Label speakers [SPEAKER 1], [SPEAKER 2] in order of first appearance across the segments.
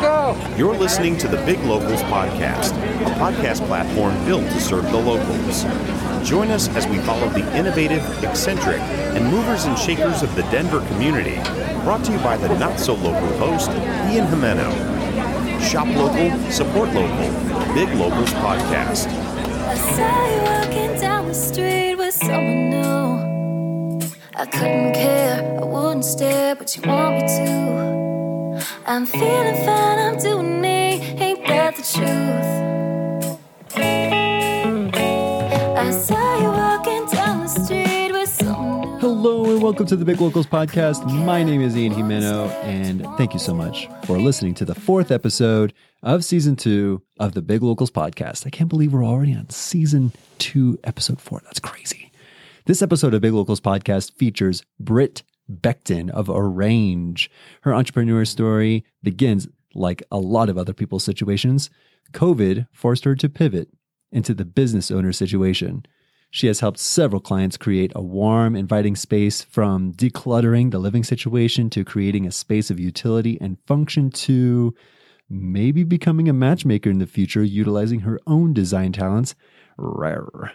[SPEAKER 1] go.
[SPEAKER 2] You're listening to the Big Locals Podcast, a podcast platform built to serve the locals. Join us as we follow the innovative, eccentric, and movers and shakers of the Denver community. Brought to you by the not so local host, Ian Jimeno. Shop local, support local. Big Locals Podcast.
[SPEAKER 3] I saw you walking down the street with someone new. I couldn't care, I wouldn't stare, but you want me to. I'm feeling fine, I'm doing me, ain't that the truth? I saw you walking down the street with someone.
[SPEAKER 4] Hello and welcome to the Big Locals Podcast. My name is Ian Jimeno, and thank you so much for listening to the fourth episode of season two of the Big Locals Podcast. I can't believe we're already on season two, episode four. That's crazy. This episode of Big Locals Podcast features Britt Beckton of Arrange. Her entrepreneur story begins like a lot of other people's situations. COVID forced her to pivot into the business owner situation. She has helped several clients create a warm, inviting space from decluttering the living situation to creating a space of utility and function to maybe becoming a matchmaker in the future utilizing her own design talents. Rare.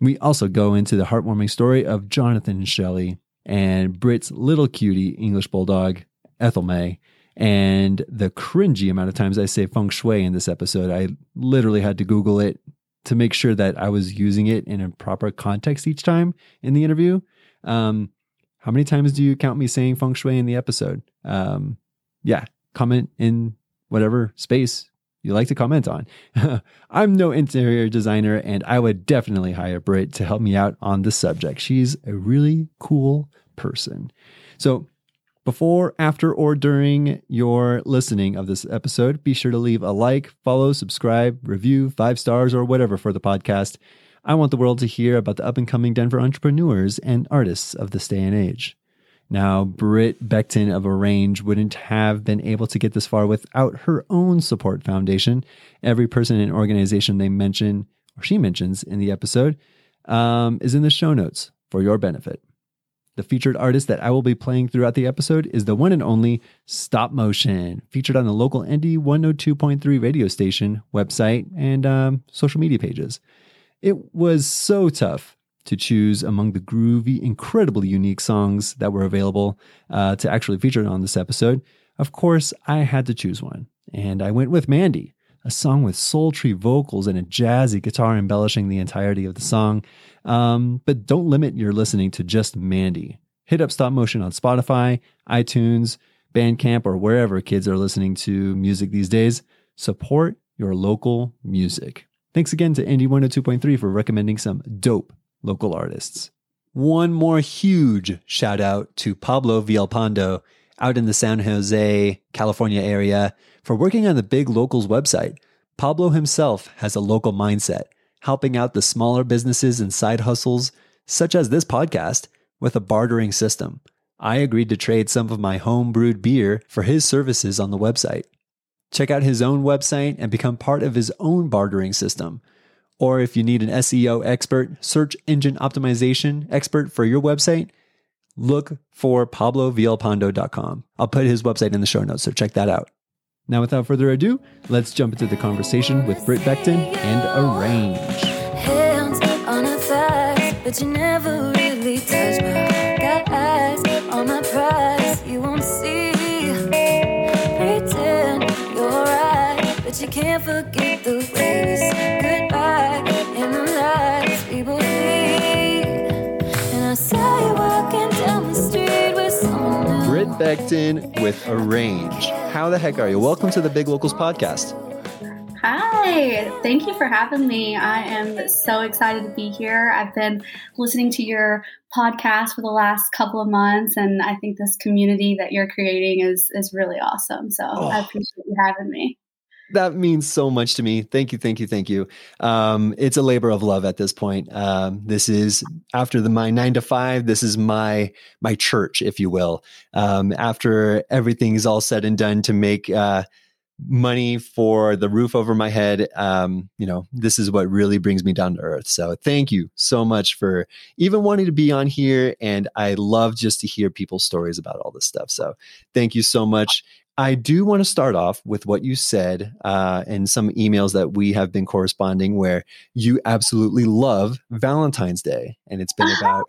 [SPEAKER 4] We also go into the heartwarming story of Jonathan Shelly and Britt's little cutie English bulldog, Ethel May, and the cringy amount of times I say feng shui in this episode. I literally had to Google it to make sure that I was using it in a proper context each time in the interview. Um, how many times do you count me saying feng shui in the episode? Um, yeah, comment in whatever space you like to comment on. I'm no interior designer, and I would definitely hire Britt to help me out on the subject. She's a really cool person. So, before, after, or during your listening of this episode, be sure to leave a like, follow, subscribe, review, five stars, or whatever for the podcast. I want the world to hear about the up and coming Denver entrepreneurs and artists of this day and age. Now, Britt Beckton of Arrange wouldn't have been able to get this far without her own support foundation. Every person and organization they mention, or she mentions in the episode, um, is in the show notes for your benefit. The featured artist that I will be playing throughout the episode is the one and only Stop Motion, featured on the local Indie 102.3 radio station, website, and um, social media pages. It was so tough to choose among the groovy, incredibly unique songs that were available uh, to actually feature on this episode. Of course, I had to choose one, and I went with Mandy, a song with sultry vocals and a jazzy guitar embellishing the entirety of the song. Um, but don't limit your listening to just Mandy. Hit up Stop Motion on Spotify, iTunes, Bandcamp, or wherever kids are listening to music these days. Support your local music. Thanks again to Indie 102.3 for recommending some dope local artists. One more huge shout out to Pablo Villalpando out in the San Jose, California area for working on the Big Locals website. Pablo himself has a local mindset, helping out the smaller businesses and side hustles, such as this podcast, with a bartering system. I agreed to trade some of my home brewed beer for his services on the website. Check out his own website and become part of his own bartering system. Or if you need an SEO expert, search engine optimization expert for your website, look for pablovillalpando.com. I'll put his website in the show notes, so check that out. Now, without further ado, let's jump into the conversation with Britt Beckton and Arrange.
[SPEAKER 3] Hands on but you never really touch me. Got eyes on my prize, you won't see. Pretend you're right, but you can't forget the way
[SPEAKER 4] Beckton with Arrange. How the heck are you? Welcome to the Big Locals podcast.
[SPEAKER 5] Hi, thank you for having me. I am so excited to be here. I've been listening to your podcast for the last couple of months, and I think this community that you're creating is is really awesome. So I oh. appreciate you having me.
[SPEAKER 4] That means so much to me. Thank you, thank you, thank you. Um, it's a labor of love at this point. Um, this is after the my nine to five. This is my my church, if you will. Um, after is all said and done to make uh, money for the roof over my head, um, you know, this is what really brings me down to earth. So thank you so much for even wanting to be on here. And I love just to hear people's stories about all this stuff. So thank you so much. I do want to start off with what you said uh, in some emails that we have been corresponding, where you absolutely love Valentine's Day, and it's been about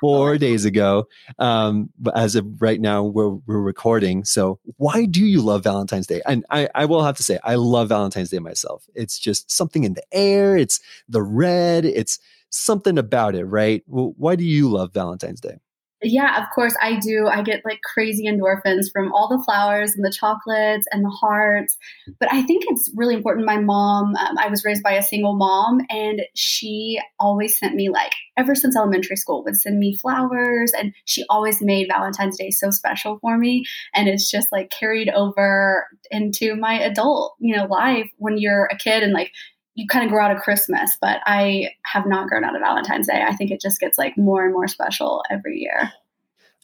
[SPEAKER 4] four days ago. Um, but as of right now, we're we're recording. So, why do you love Valentine's Day? And I, I will have to say, I love Valentine's Day myself. It's just something in the air. It's the red. It's something about it, right? Well, why do you love Valentine's Day?
[SPEAKER 5] Yeah, of course I do. I get like crazy endorphins from all the flowers and the chocolates and the hearts. But I think it's really important. My mom, um, I was raised by a single mom, and she always sent me like ever since elementary school would send me flowers, and she always made Valentine's Day so special for me. And it's just like carried over into my adult, you know, life when you're a kid and like you kind of grow out of Christmas, but I have not grown out of Valentine's Day. I think it just gets like more and more special every year.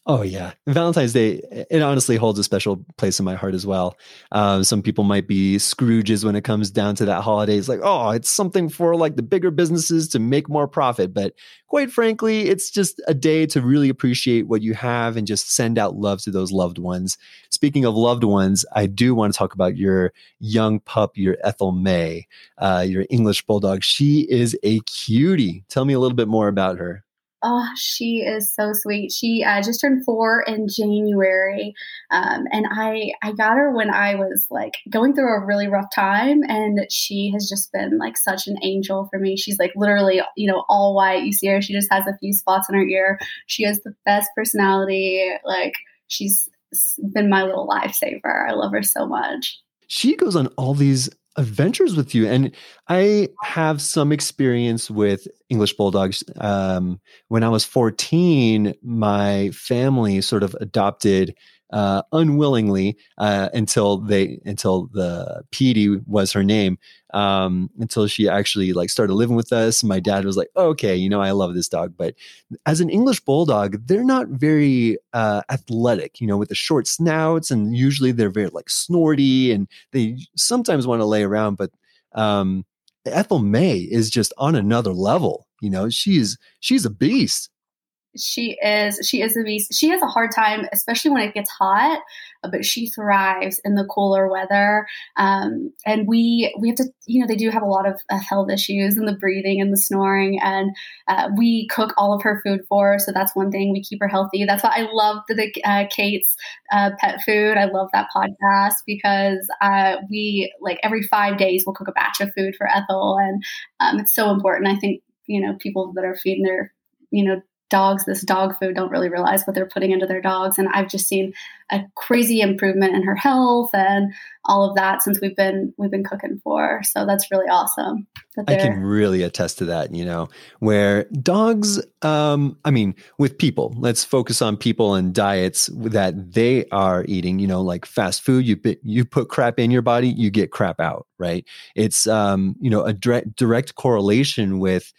[SPEAKER 4] Oh yeah, Valentine's Day it honestly holds a special place in my heart as well. Um, some people might be Scrooges when it comes down to that holiday. It's like, oh, it's something for like the bigger businesses to make more profit. But quite frankly, it's just a day to really appreciate what you have and just send out love to those loved ones. Speaking of loved ones, I do want to talk about your young pup, your Ethel May, uh, your English bulldog. She is a cutie. Tell me a little bit more about her.
[SPEAKER 5] Oh, she is so sweet. She uh, just turned four in January, um, and I I got her when I was like going through a really rough time, and she has just been like such an angel for me. She's like literally, you know, all white. You see her; she just has a few spots in her ear. She has the best personality. Like she's been my little lifesaver. I love her so much.
[SPEAKER 4] She goes on all these adventures with you. And I have some experience with English Bulldogs. Um, when I was 14, my family sort of adopted uh, unwillingly uh, until they until the Petey was her name um, until she actually like started living with us. My dad was like, "Okay, you know, I love this dog," but as an English bulldog, they're not very uh, athletic. You know, with the short snouts, and usually they're very like snorty, and they sometimes want to lay around. But um, Ethel May is just on another level. You know, she's she's a beast
[SPEAKER 5] she is she is a beast. She has a hard time especially when it gets hot but she thrives in the cooler weather. Um, and we we have to you know they do have a lot of uh, health issues and the breathing and the snoring and uh, we cook all of her food for her so that's one thing. We keep her healthy. That's why i love the, the uh, kate's uh, pet food. I love that podcast because uh, we like every five days we'll cook a batch of food for ethel and um, it's so important. I think you know people that are feeding their you know dogs this dog food don't really realize what they're putting into their dogs and i've just seen a crazy improvement in her health and all of that since we've been we've been cooking for her. so that's really awesome
[SPEAKER 4] i can really attest to that you know where dogs um i mean with people let's focus on people and diets that they are eating you know like fast food you you put crap in your body you get crap out right it's um you know a direct direct correlation with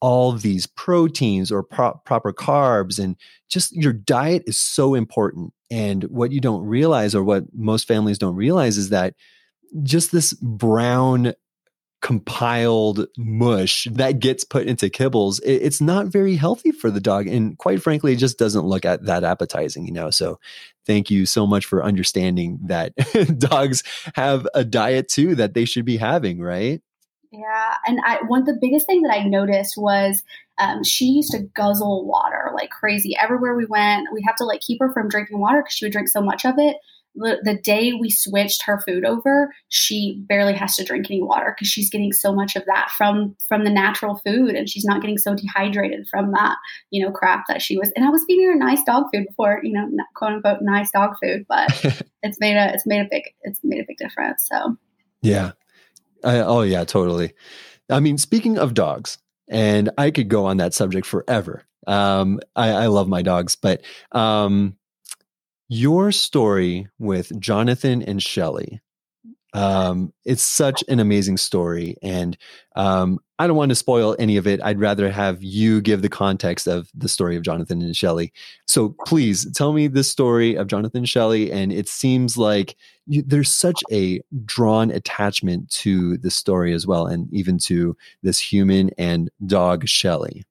[SPEAKER 4] all these proteins or pro- proper carbs and just your diet is so important. And what you don't realize or what most families don't realize is that just this brown compiled mush that gets put into kibbles it, it's not very healthy for the dog and quite frankly it just doesn't look at that appetizing you know? So thank you so much for understanding that dogs have a diet too that they should be having right
[SPEAKER 5] yeah, and I one the biggest thing that I noticed was um, she used to guzzle water like crazy. Everywhere we went, we have to like keep her from drinking water because she would drink so much of it. The, the day we switched her food over, she barely has to drink any water because she's getting so much of that from from the natural food, and she's not getting so dehydrated from that you know crap that she was. And I was feeding her nice dog food before, you know, quote unquote nice dog food, but it's made a it's made a big it's made a big difference. So
[SPEAKER 4] yeah, I, oh yeah, totally. I mean, speaking of dogs, and I could go on that subject forever. Um, I, I love my dogs, but um, your story with Jonathan and Shelly um, it's such an amazing story, and um, I don't want to spoil any of it. I'd rather have you give the context of the story of Jonathan and Shelly. So please tell me the story of Jonathan and Shelly. And it seems like you, there's such a drawn attachment to the story as well, and even to this human and dog Shelly.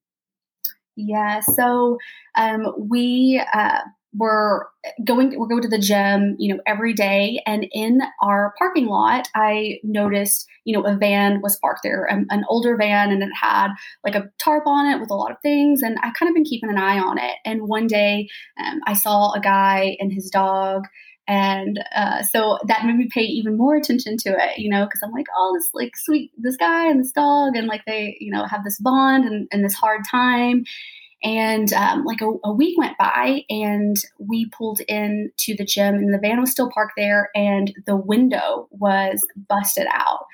[SPEAKER 5] Yeah. So um, we. Uh, we're going we're going to the gym you know every day and in our parking lot i noticed you know a van was parked there an, an, older van and it had like a tarp on it with a lot of things and i kind of been keeping an eye on it and one day um, i saw a guy and his dog and uh, so that made me pay even more attention to it you know because i'm like oh this like sweet this guy and this dog and like they you know have this bond and, and this hard time. And um, like a, a, week went by, and we pulled in to the gym, and the van was still parked there, and the window was busted out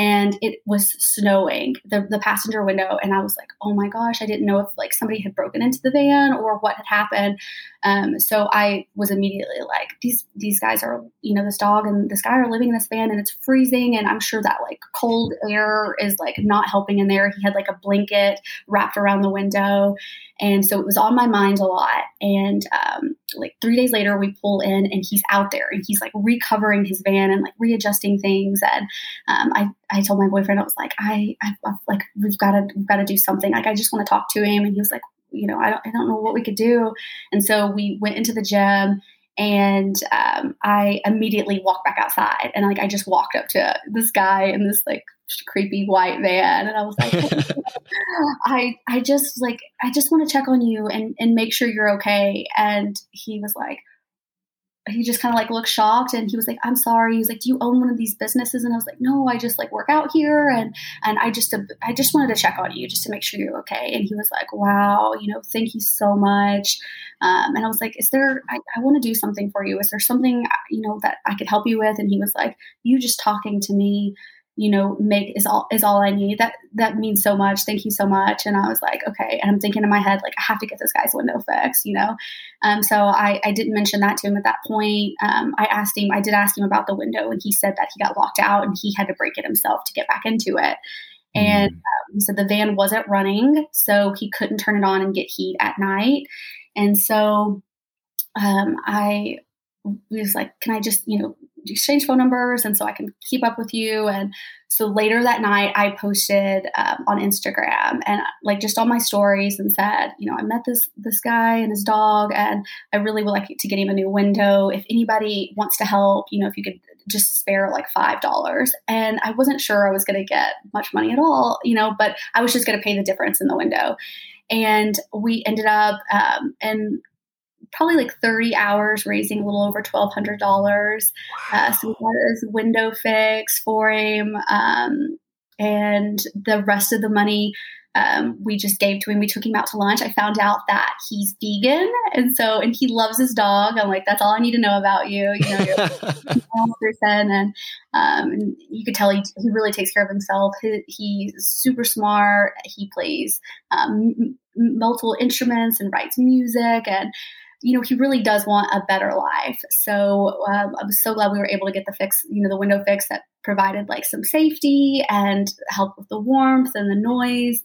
[SPEAKER 5] and it was snowing the, the passenger window and i was like oh my gosh i didn't know if like somebody had broken into the van or what had happened. Um, so i was immediately like these these guys are you know this dog and this guy are living in this van and it's freezing and i'm sure that like cold air is like not helping in there. He had like a blanket wrapped around the window and so it was on my mind a lot. And um, like three days later we pull in and he's out there and he's like recovering his van and like readjusting things. And um, I, I told my boyfriend I was like I, I like we've got to we've got to do something. Like I just want to talk to him. And he was like you know I don't I don't know what we could do. And so we went into the gym and um, I immediately walked back outside and like I just walked up to this guy in this like creepy white van and I was like I I just like I just want to check on you and and make sure you're okay. And he was like he just kind of like looked shocked and he was like i'm sorry. He was like do you own one of these businesses? And i was like no i just like work out here and and i just i just wanted to check on you just to make sure you're okay. And he was like wow you know thank you so much. Um, and i was like is there i, I want to do something for you. Is there something you know that i could help you with? And he was like you just talking to me you know make is all is all i need. That that means so much. Thank you so much. And i was like okay. And i'm thinking in my head like i have to get this guy's window fixed you know? Um, so I, I didn't mention that to him at that point. Um, i asked him i did ask him about the window and he said that he got locked out and he had to break it himself to get back into it. And mm. um, he said the van wasn't running so he couldn't turn it on and get heat at night. And so um, i was like can i just you know exchange phone numbers and so I can keep up with you. And so later that night, I posted um, on Instagram and like just all my stories and said, you know, I met this this guy and his dog, and I really would like to get him a new window. If anybody wants to help, you know, if you could just spare like five dollars. And I wasn't sure I was going to get much money at all, you know, but I was just going to pay the difference in the window. And we ended up, um, and probably like 30 hours raising a little over $1,200. Wow. Uh, so we got his window fix for him. Um, and the rest of the money um, we just gave to him. We took him out to lunch. I found out that he's vegan, and so and he loves his dog. I'm like, that's all I need to know about you. You know, you're a person, and, um, and you could tell he he really takes care of himself. He, he's super smart. He plays um, multiple instruments and writes music, and you know, he really does want a better life. So um, I was so glad we were able to get the fix, you know, the window fix that provided like some safety and help with the warmth and the noise.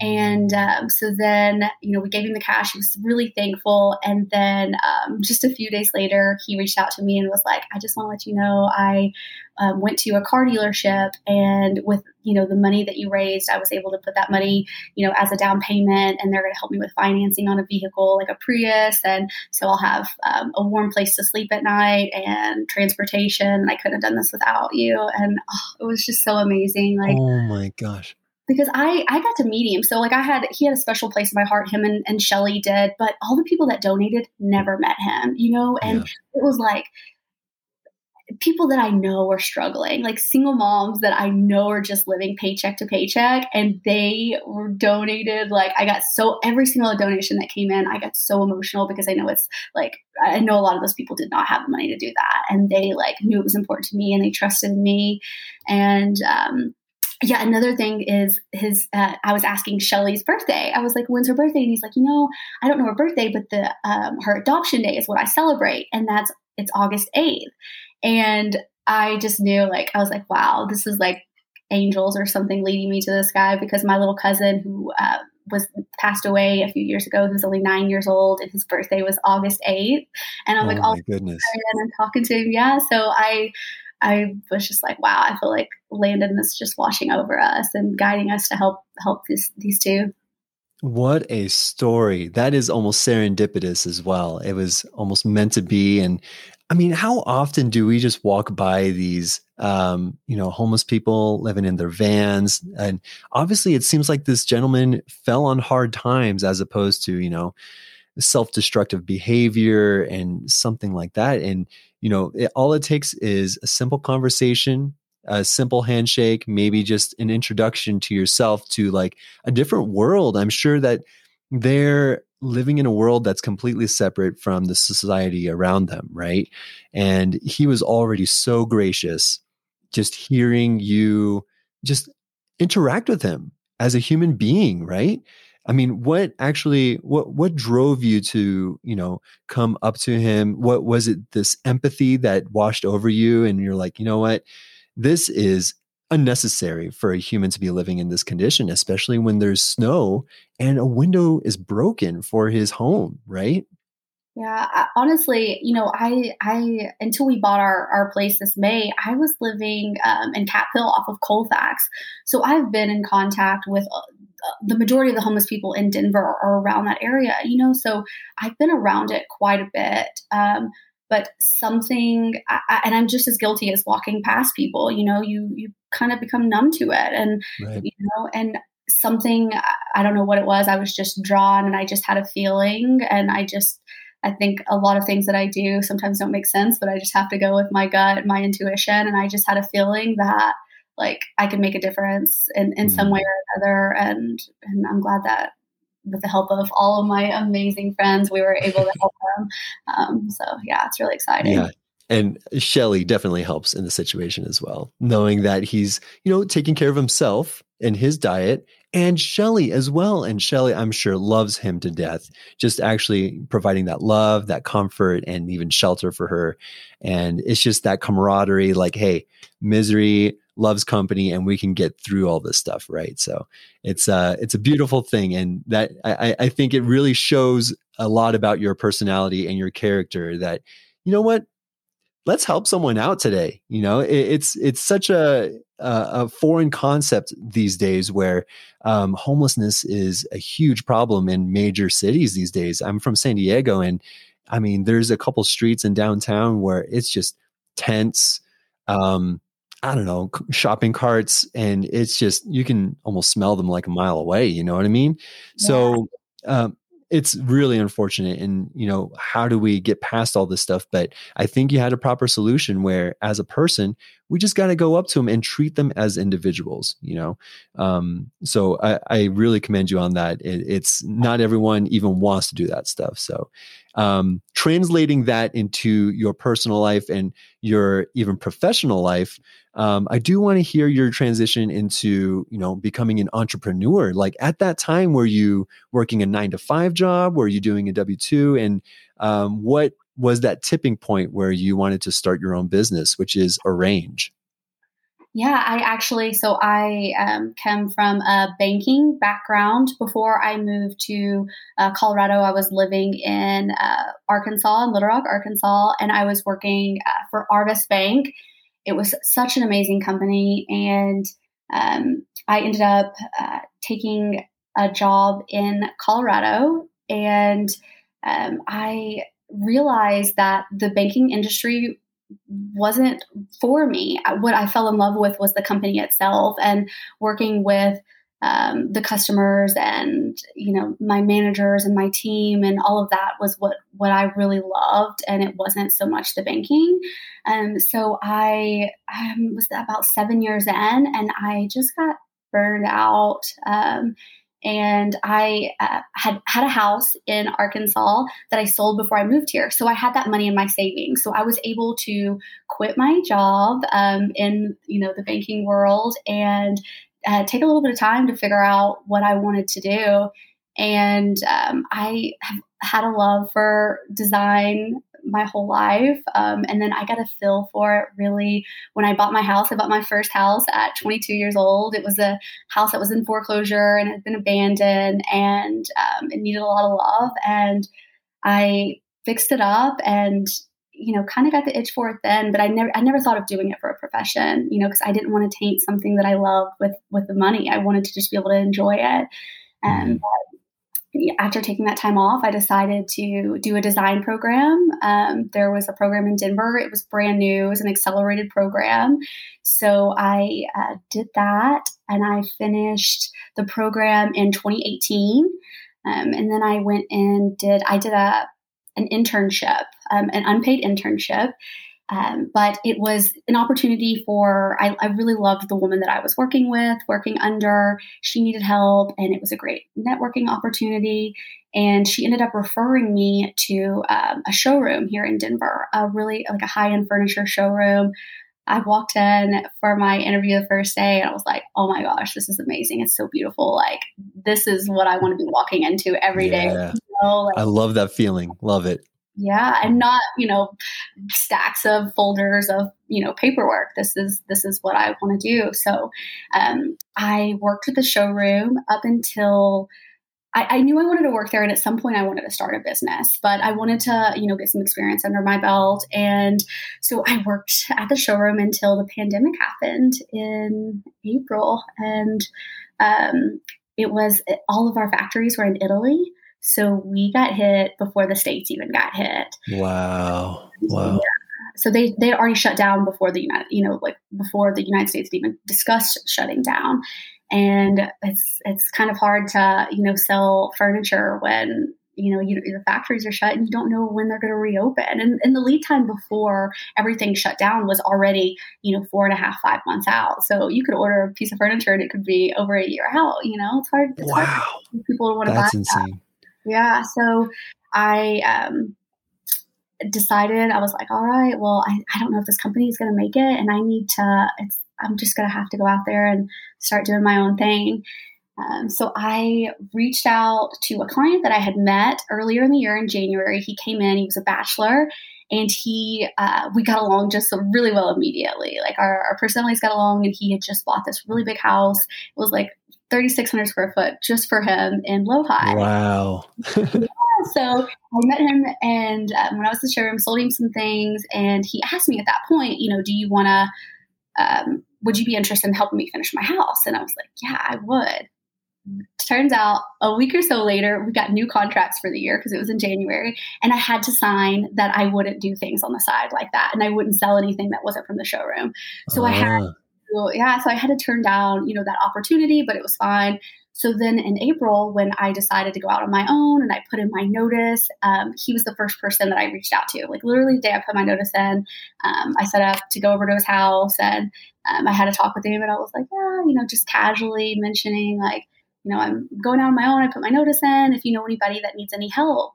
[SPEAKER 5] And um, so then, you know, we gave him the cash. He was really thankful. And then um, just a few days later, he reached out to me and was like, I just want to let you know I um, went to a car dealership and with, you know, the money that you raised, I was able to put that money, you know, as a down payment and they're going to help me with financing on a vehicle like a Prius. And so I'll have um, a warm place to sleep at night and transportation. And I couldn't have done this without you. And oh, it was just so amazing. Like,
[SPEAKER 4] oh my gosh
[SPEAKER 5] because I I got to meet him. So like I had he had a special place in my heart. Him and, and Shelly did, but all the people that donated never met him. You know, and yeah. it was like people that I know are struggling, like single moms that I know are just living paycheck to paycheck, and they were donated. Like I got so every single donation that came in, I got so emotional because I know it's like I know a lot of those people did not have the money to do that, and they like knew it was important to me and they trusted me, and um, yeah, another thing is his. Uh, I was asking Shelly's birthday. I was like, "When's her birthday?" And he's like, "You know, I don't know her birthday, but the um, her adoption day is what I celebrate, and that's it's August eighth." And I just knew, like, I was like, "Wow, this is like angels or something leading me to this guy." Because my little cousin, who uh, was passed away a few years ago, he was only nine years old, and his birthday was August eighth. And I'm oh like, "Oh goodness!" And I'm talking to him, yeah. So I I was just like, wow, I feel like Landon is just washing over us and guiding us to help help these these two.
[SPEAKER 4] What a story. That is almost serendipitous as well. It was almost meant to be. And I mean, how often do we just walk by these, um, you know, homeless people living in their vans? And obviously, it seems like this gentleman fell on hard times as opposed to, you know, self destructive behavior and something like that. And, you know, it, all it takes is a simple conversation, a simple handshake, maybe just an introduction to yourself to like a different world. I'm sure that they're living in a world that's completely separate from the society around them, right? And he was already so gracious just hearing you just interact with him as a human being, right? I mean, what actually what what drove you to, you know, come up to him? What was it this empathy that washed over you and you're like, you know what? This is unnecessary for a human to be living in this condition, especially when there's snow and a window is broken for his home, right?
[SPEAKER 5] Yeah, honestly, you know, I I until we bought our our place this May, I was living um, in Cap Hill off of Colfax, so I've been in contact with uh, the majority of the homeless people in Denver are around that area. You know, so I've been around it quite a bit. Um, but something I, and i'm just as guilty as walking past people you know you you kind of become numb to it and right. you know and something i don't know what it was i was just drawn and i just had a feeling and i just i think a lot of things that i do sometimes don't make sense but i just have to go with my gut my intuition and i just had a feeling that like i could make a difference in, in some way or another and and i'm glad that with the help of all of my amazing friends, we were able to help them. Um, so yeah, it's really exciting.
[SPEAKER 4] Yeah. And Shelly definitely helps in the situation as well, knowing that he's, you know, taking care of himself and his diet and Shelly as well. And Shelly, I'm sure, loves him to death, just actually providing that love, that comfort, and even shelter for her. And it's just that camaraderie like, hey, misery loves company and we can get through all this stuff right so it's uh it's a beautiful thing and that i i think it really shows a lot about your personality and your character that you know what let's help someone out today you know it, it's it's such a a foreign concept these days where um, homelessness is a huge problem in major cities these days i'm from san diego and i mean there's a couple streets in downtown where it's just tents um, I don't know, shopping carts, and it's just you can almost smell them like a mile away. You know what I mean? Yeah. So um, it's really unfortunate. And you know, how do we get past all this stuff? But I think you had a proper solution where, as a person, we just got to go up to them and treat them as individuals. You know, um, so I, I, really commend you on that. It, it's not everyone even wants to do that stuff. So um, translating that into your personal life and your even professional life um, i do want to hear your transition into you know becoming an entrepreneur. Like at that time were you working a nine to five job? Were you doing a w2 and um, what was that tipping point where you wanted to start your own business which is arrange
[SPEAKER 5] yeah, I actually, so I um, come from a banking background. Before I moved to uh, Colorado, I was living in uh, Arkansas, in Little Rock, Arkansas, and I was working uh, for Arvest Bank. It was such an amazing company. And um, I ended up uh, taking a job in Colorado. And um, I realized that the banking industry wasn't for me. What I fell in love with was the company itself and working with um, the customers and you know my managers and my team and all of that was what what I really loved and it wasn't so much the banking um, so I um, was about seven years in and I just got burned out um, and I uh, had had a house in Arkansas that I sold before I moved here. So I had that money in my savings. So I was able to quit my job um, in you know the banking world and uh, take a little bit of time to figure out what I wanted to do. And um, I have had a love for design my whole life. Um, and then I got a feel for it really when I bought my house. I bought my first house at 22 years old. It was a house that was in foreclosure and had been abandoned and um, it needed a lot of love. And I fixed it up and you know kind of got the itch for it then but i never i never thought of doing it for a profession you know because i didn't want to taint something that i loved with with the money i wanted to just be able to enjoy it and mm-hmm after taking that time off, I decided to do a design program. Um, there was a program in Denver. It was brand new. It was an accelerated program. So I uh, did that and I finished the program in 2018. Um, and then I went and did, I did a, an internship, um, an unpaid internship um, but it was an opportunity for, I, I, really loved the woman that I was working with, working under. She needed help, and it was a great networking opportunity. And she ended up referring me to um, a showroom here in Denver, a really like a high end furniture showroom. I walked in for my interview the first day and I was like, oh my gosh, this is amazing. It's so beautiful. Like, this is what I want to be walking into every
[SPEAKER 4] yeah.
[SPEAKER 5] day. You know, like,
[SPEAKER 4] I love that feeling. Love it.
[SPEAKER 5] Yeah, and not you know stacks of folders of you know paperwork. This is this is what I want to do. So um, I worked at the showroom up until I, I, knew I wanted to work there, and at some point I wanted to start a business. But I wanted to you know get some experience under my belt, and so I worked at the showroom until the pandemic happened in April, and um, it was all of our factories were in Italy. So we got hit before the states even got hit.
[SPEAKER 4] Wow. Wow.
[SPEAKER 5] Yeah. So they they already shut down before the United, you know, like before the United States even discussed shutting down. And it's it's kind of hard to you know sell furniture when you know you, your factories are shut and you don't know when they're going to reopen and, and the lead time before everything shut down was already you know four and a half five months out so you could order a piece of furniture and it could be over a year out you know it's hard it's
[SPEAKER 4] wow
[SPEAKER 5] hard people want to
[SPEAKER 4] that's
[SPEAKER 5] buy
[SPEAKER 4] insane
[SPEAKER 5] that. Yeah. So I um, decided, I was like, all right, well, I, I don't know if this company is going to make it and I need to, I'm just going to have to go out there and start doing my own thing. Um, so I reached out to a client that I had met earlier in the year in January. He came in, he was a bachelor, and he uh, we got along just really well immediately. Like our, our personalities got along, and he had just bought this really big house. It was like 3,600 square foot just for him in Lohi.
[SPEAKER 4] Wow.
[SPEAKER 5] yeah, so I met him, and um, when I was in the showroom, sold him some things, and he asked me at that point, you know, do you want to, um, would you be interested in helping me finish my house? And I was like, yeah, I would. Turns out a week or so later, we got new contracts for the year because it was in January, and I had to sign that I wouldn't do things on the side like that, and I wouldn't sell anything that wasn't from the showroom. So uh. I had ah yeah, so I had to turn down, you know, that opportunity, but it was fine. So then in April, when I decided to go out on my own and I put in my notice, um, he was the first person that I reached out to. Like literally the day I put my notice in, um, I set up to go over to his house and um, I had a talk with him and I was like, yeah, you know, just casually mentioning like, you know, I'm going out on my own. I put my notice in. If you know anybody that needs any help,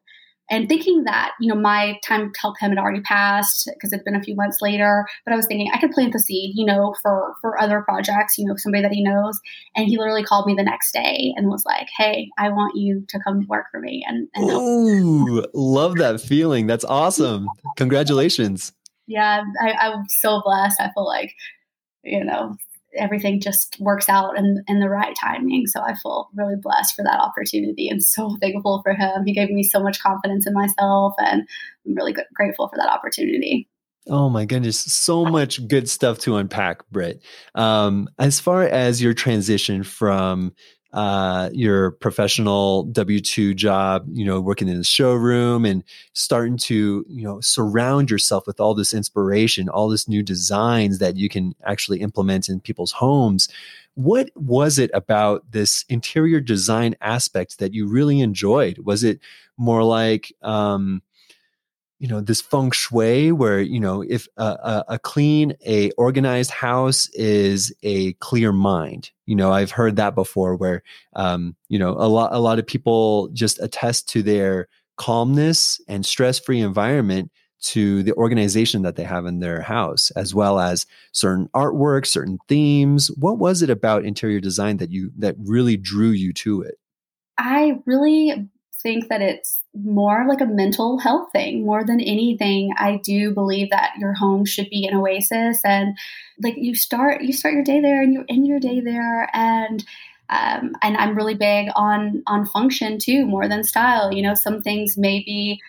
[SPEAKER 5] and thinking that you know my time to help him had already passed because it's been a few months later but i was thinking i could plant the seed you know for for other projects you know somebody that he knows. And he literally called me the next day and was like hey i want you to come work for me and, and
[SPEAKER 4] Ooh, love that feeling. That's awesome. Congratulations.
[SPEAKER 5] Yeah I, i'm so blessed. I feel like you know everything just works out in, in the right timing. So I feel really blessed for that opportunity and so thankful for him. He gave me so much confidence in myself, and I'm really grateful for that opportunity.
[SPEAKER 4] Oh my goodness, so much good stuff to unpack, Britt. Um, as far as your transition from uh, your professional W 2 job, you know, working in the showroom and starting to, you know, surround yourself with all this inspiration, all this new designs that you can actually implement in people's homes. What was it about this interior design aspect that you really enjoyed? Was it more like, um, you know this feng shui where you know if a, a, clean a organized house is a clear mind. You know i've heard that before where um, you know a lot a lot of people just attest to their calmness and stress-free environment to the organization that they have in their house as well as certain artwork certain themes. What was it about interior design that you that really drew you to it?
[SPEAKER 5] I really think that it's more like a mental health thing more than anything. I do believe that your home should be an oasis and like you start you start your day there and you end your day there and um, and i'm really big on on function too more than style. You know some things may be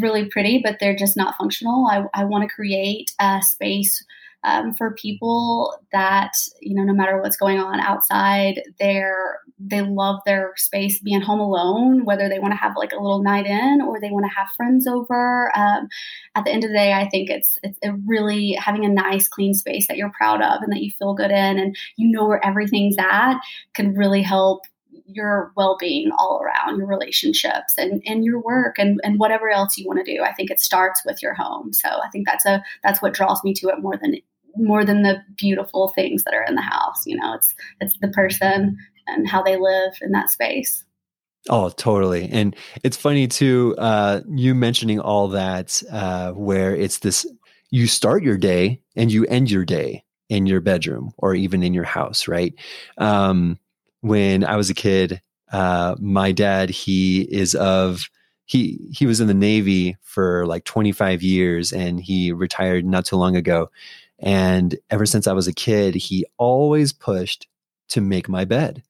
[SPEAKER 5] really pretty but they're just not functional. I, I want to create a space um, for people that you know no matter what's going on outside they're they love their space being home alone whether they want to have like a little night in or they want to have friends over um, at the end of the day i think it's it's really having a nice clean space that you're proud of and that you feel good in and you know where everything's at can really help your well-being all around your relationships and, and your work and, and whatever else you want to do i think it starts with your home so i think that's a that's what draws me to it more than more than the beautiful things that are in the house you know it's it's the person and how they live in that space
[SPEAKER 4] Oh, totally. And it's funny too, uh, you mentioning all that, uh, where it's this you start your day and you end your day in your bedroom or even in your house, right? Um, when I was a kid, uh, my dad, he is of, he, he was in the Navy for like 25 years and he retired not too long ago. And ever since I was a kid, he always pushed to make my bed.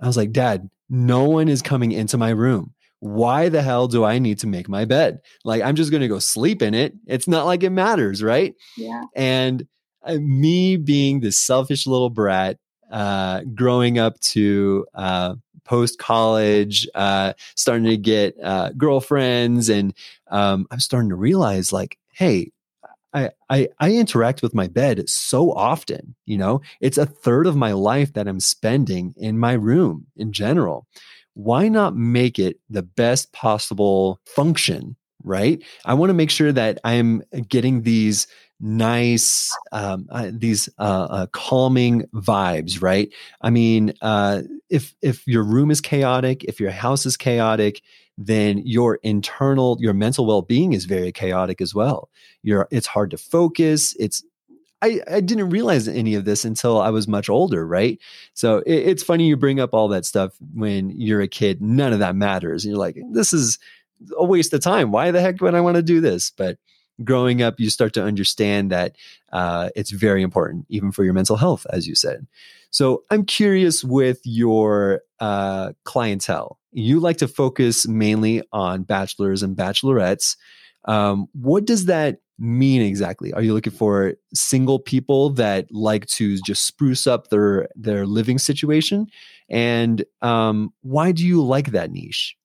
[SPEAKER 4] I was like, Dad, no one is coming into my room. Why the hell do I need to make my bed? Like, I'm just going to go sleep in it. It's not like it matters, right?
[SPEAKER 5] Yeah.
[SPEAKER 4] And uh, me being this selfish little brat, uh, growing up to uh, post college, uh, starting to get uh, girlfriends, and um, I'm starting to realize, like, hey, I, I, I interact with my bed so often, you know, it's a third of my life that I'm spending in my room in general. Why not make it the best possible function? Right. I want to make sure that I'm getting these nice, um, uh, these uh, uh, calming vibes. Right. I mean, uh, if if your room is chaotic, if your house is chaotic, then your internal, your mental well being is very chaotic as well. You're, it's hard to focus. It's, I, I didn't realize any of this until I was much older, right? So it, it's funny you bring up all that stuff when you're a kid. None of that matters. And you're like, this is a waste of time. Why the heck would I want to do this? But growing up, you start to understand that uh, it's very important, even for your mental health, as you said. So I'm curious with your uh, clientele. You like to focus mainly on bachelors and bachelorettes. Um, what does that mean exactly? Are you looking for single people that like to just spruce up their their living situation? And um, why do you like that niche?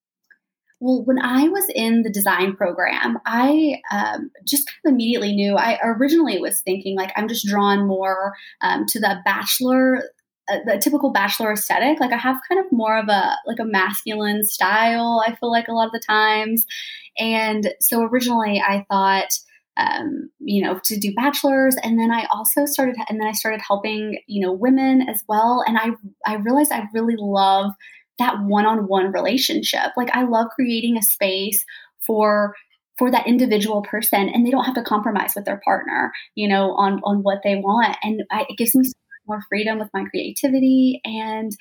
[SPEAKER 5] Well, when I was in the design program, I um, just kind of immediately knew. I originally was thinking like I'm just drawn more um, to the bachelor uh, the typical bachelor aesthetic. Like I have kind of more of a like a masculine style. I feel like a lot of the times, and so originally I thought, um, you know, to do bachelors, and then I also started, and then I started helping, you know, women as well. And I I realized I really love that one-on-one relationship. Like I love creating a space for for that individual person and they don't have to compromise with their partner you know on on what they want and I, it gives me more freedom with my creativity and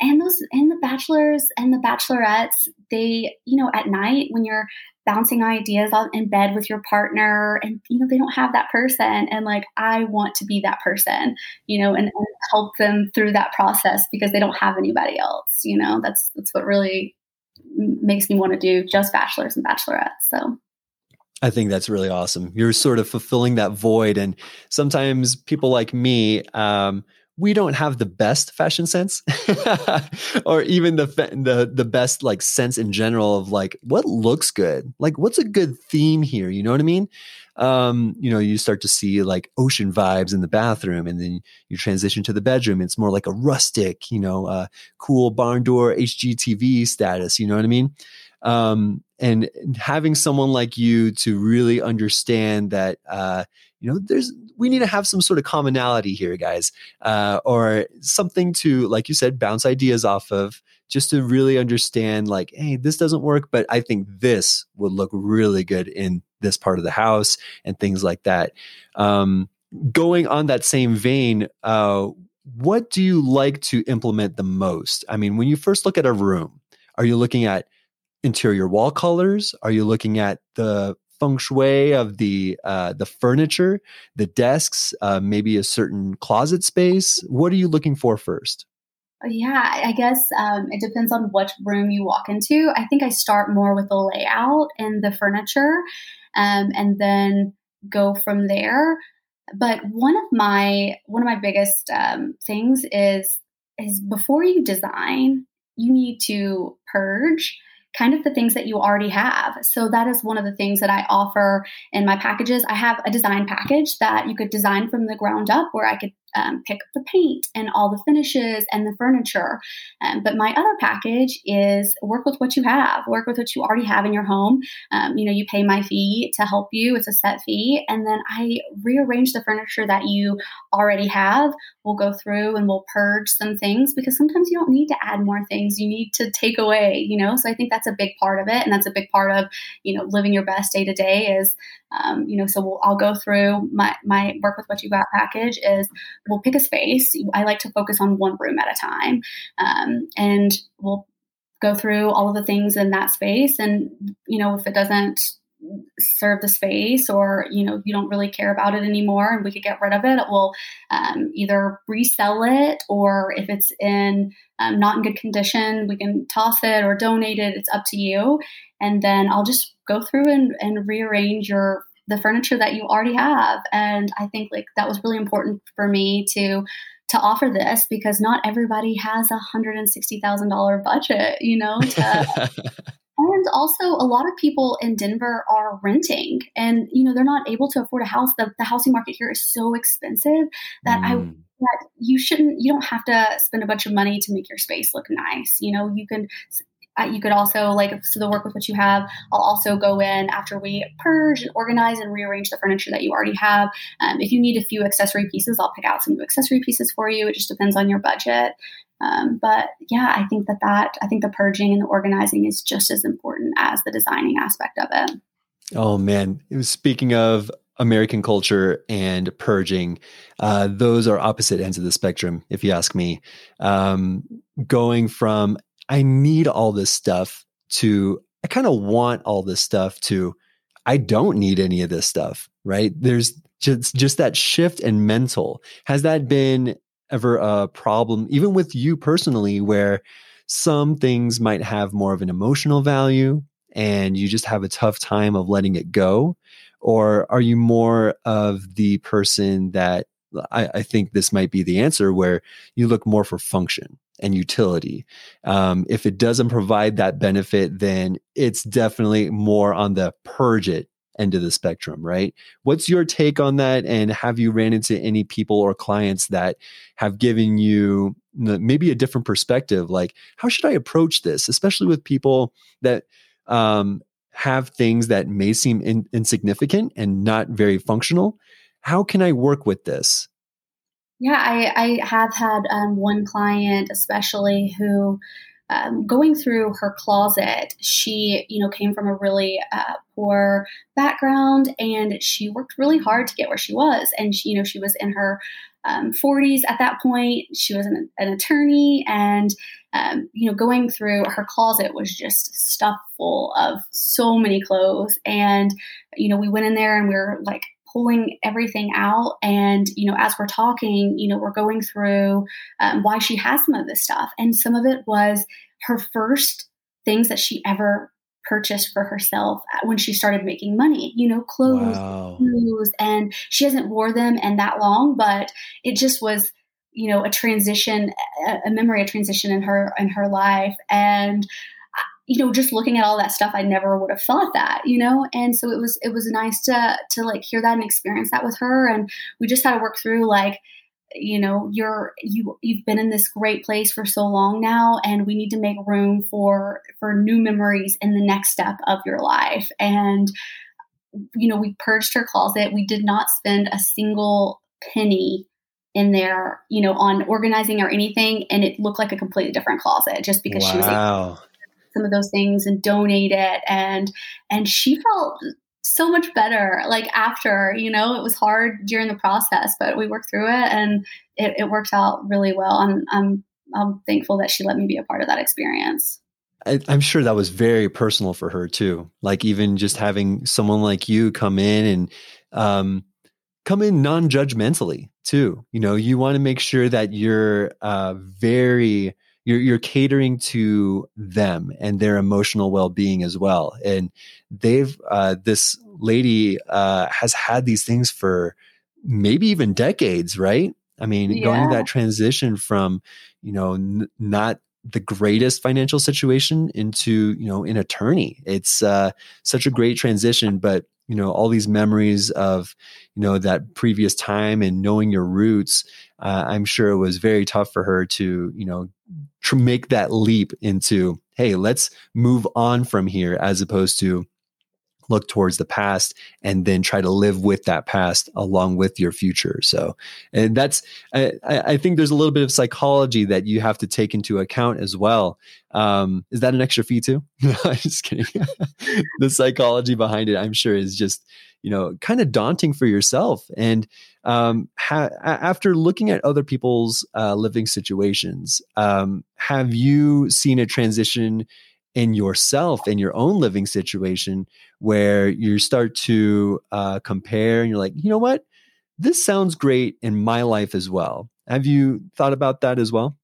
[SPEAKER 5] and those and the bachelors and the bachelorettes they you know at night when you're bouncing ideas in bed with your partner and you know they don't have that person and like i want to be that person you know and, and help them through that process because they don't have anybody else you know that's that's what really makes me want to do just bachelors and bachelorettes so
[SPEAKER 4] I think that's really awesome. You're sort of fulfilling that void. And sometimes people like me, um, we don't have the best fashion sense or even the, the the best like sense in general of like what looks good. Like what's a good theme here? You know what i mean? Um, you know you start to see like ocean vibes in the bathroom and then you transition to the bedroom. It's more like a rustic you know uh, cool barn door hgtv status. You know what i mean? Um, and having someone like you to really understand that uh, you know there's we need to have some sort of commonality here guys uh, or something to like you said bounce ideas off of just to really understand like hey this doesn't work but i think this would look really good in this part of the house and things like that um, going on that same vein uh, what do you like to implement the most i mean when you first look at a room are you looking at interior wall colors? Are you looking at the feng shui of the uh, the furniture, the desks, uh, maybe a certain closet space? What are you looking for first?
[SPEAKER 5] Yeah, I guess um, it depends on what room you walk into. I think I start more with the layout and the furniture, um, and then go from there. but one of my one of my biggest um, things is is before you design, you need to purge kind of the things that you already have. So that is one of the things that I offer in my packages. I have a design package that you could design from the ground up where I could um, pick up the paint and all the finishes and the furniture. Um, but my other package is work with what you have, work with what you already have in your home. Um, you know, you pay my fee to help you, it's a set fee. And then I rearrange the furniture that you already have. We'll go through and we'll purge some things because sometimes you don't need to add more things, you need to take away, you know? So I think that's a big part of it. And that's a big part of, you know, living your best day to day is, um, you know, so we'll, I'll go through my, my work with what you got package is we'll pick a space. I like to focus on one room at a time. Um, and we'll go through all of the things in that space. And, you know, if it doesn't serve the space or, you know, you don't really care about it anymore and we could get rid of it, we'll um, either resell it or if it's in um, not in good condition, we can toss it or donate it. It's up to you. And then I'll just go through and, and rearrange your the furniture that you already have. And I think like that was really important for me to to offer this because not everybody has a hundred and sixty thousand dollar budget, you know. To, and also, a lot of people in Denver are renting, and you know they're not able to afford a house. The, the housing market here is so expensive that mm. I that you shouldn't you don't have to spend a bunch of money to make your space look nice you know you can you could also like so the work with what you have i'll also go in after we purge and organize and rearrange the furniture that you already have. Um, if you need a few accessory pieces i'll pick out some new accessory pieces for you. It just depends on your budget. Um, but yeah i think that that i think the purging and the organizing is just as important as the designing aspect of it.
[SPEAKER 4] Oh man. Speaking of American culture and purging, uh, those are opposite ends of the spectrum, if you ask me. Um, going from I need all this stuff to, I kind of want all this stuff to, I don't need any of this stuff, right? There's just, just that shift in mental. Has that been ever a problem, even with you personally, where some things might have more of an emotional value and you just have a tough time of letting it go? Or are you more of the person that I, I think this might be the answer where you look more for function? And utility. Um, if it doesn't provide that benefit, then it's definitely more on the purge it end of the spectrum, right? What's your take on that? And have you ran into any people or clients that have given you maybe a different perspective? Like, how should I approach this, especially with people that um, have things that may seem in- insignificant and not very functional? How can I work with this?
[SPEAKER 5] Yeah, I, I have had um, one client, especially who, um, going through her closet, she, you know, came from a really uh, poor background, and she worked really hard to get where she was. And she, you know, she was in her um, 40s at that point. She was an, an attorney, and um, you know, going through her closet was just stuffed full of so many clothes. And you know, we went in there and we were like pulling everything out. And, you know, as we're talking, you know, we're going through um, why she has some of this stuff. And some of it was her first things that she ever purchased for herself when she started making money you know clothes wow. and she hasn't wore them in that long but it just was you know a transition a memory a transition in her in her life and you know, just looking at all that stuff, I never would have thought that, you know? And so it was, it was nice to, to like hear that and experience that with her. And we just had to work through like, you know, you're, you, you've been in this great place for so long now, and we need to make room for, for new memories in the next step of your life. And, you know, we purged her closet. We did not spend a single penny in there, you know, on organizing or anything, and it looked like a completely different closet just because wow. she was some of those things and donate it and and she felt so much better like after you know it was hard during the process but we worked through it and it, it worked out really well and i'm i'm thankful that she let me be a part of that experience
[SPEAKER 4] I, am sure that was very personal for her too. Like even just having someone like you come in and um, come in non-judgmentally too. You know, you want to make sure that you're uh, very you're you're catering to them and their emotional well-being as well and they've uh, this lady uh, has had these things for maybe even decades, right? I mean, yeah. going that transition from, you know, n- not the greatest financial situation into, you know, an attorney. It's uh, such a great transition, but you know all these memories of you know that previous time and knowing your roots uh, i'm sure it was very tough for her to you know to make that leap into hey let's move on from here as opposed to look towards the past and then try to live with that past along with your future. So, and that's, I, I think there's a little bit of psychology that you have to take into account as well. Um, is that an extra fee too? No, I'm just kidding. the psychology behind it, I'm sure, is just, you know, kind of daunting for yourself. And um, ha- after looking at other people's uh, living situations, um, have you seen a transition in yourself in your own living situation where you start to uh, compare and you're like you know what? This sounds great in my life as well. Have you thought about that as well?